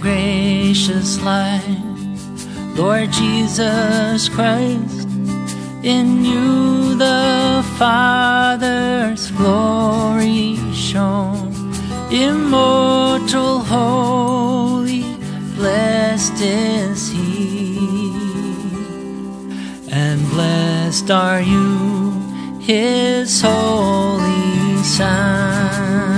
Gracious light, Lord Jesus Christ, in you the Father's glory shone, immortal, holy, blessed is He, and blessed are you, His holy Son.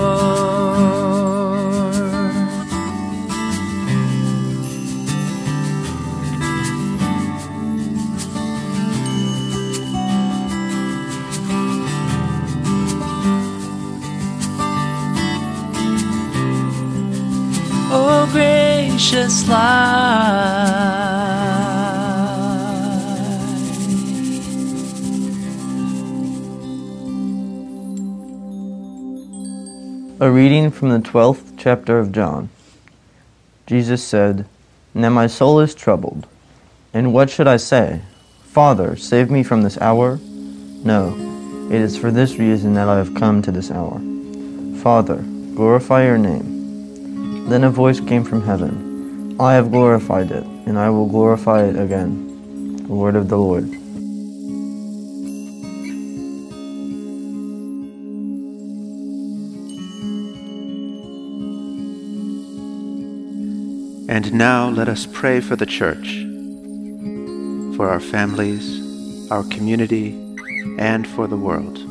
Gracious light. A reading from the 12th chapter of John. Jesus said, Now my soul is troubled. And what should I say? Father, save me from this hour? No, it is for this reason that I have come to this hour. Father, glorify your name. Then a voice came from heaven I have glorified it, and I will glorify it again. The word of the Lord. And now let us pray for the church, for our families, our community, and for the world.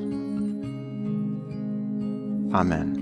Amen.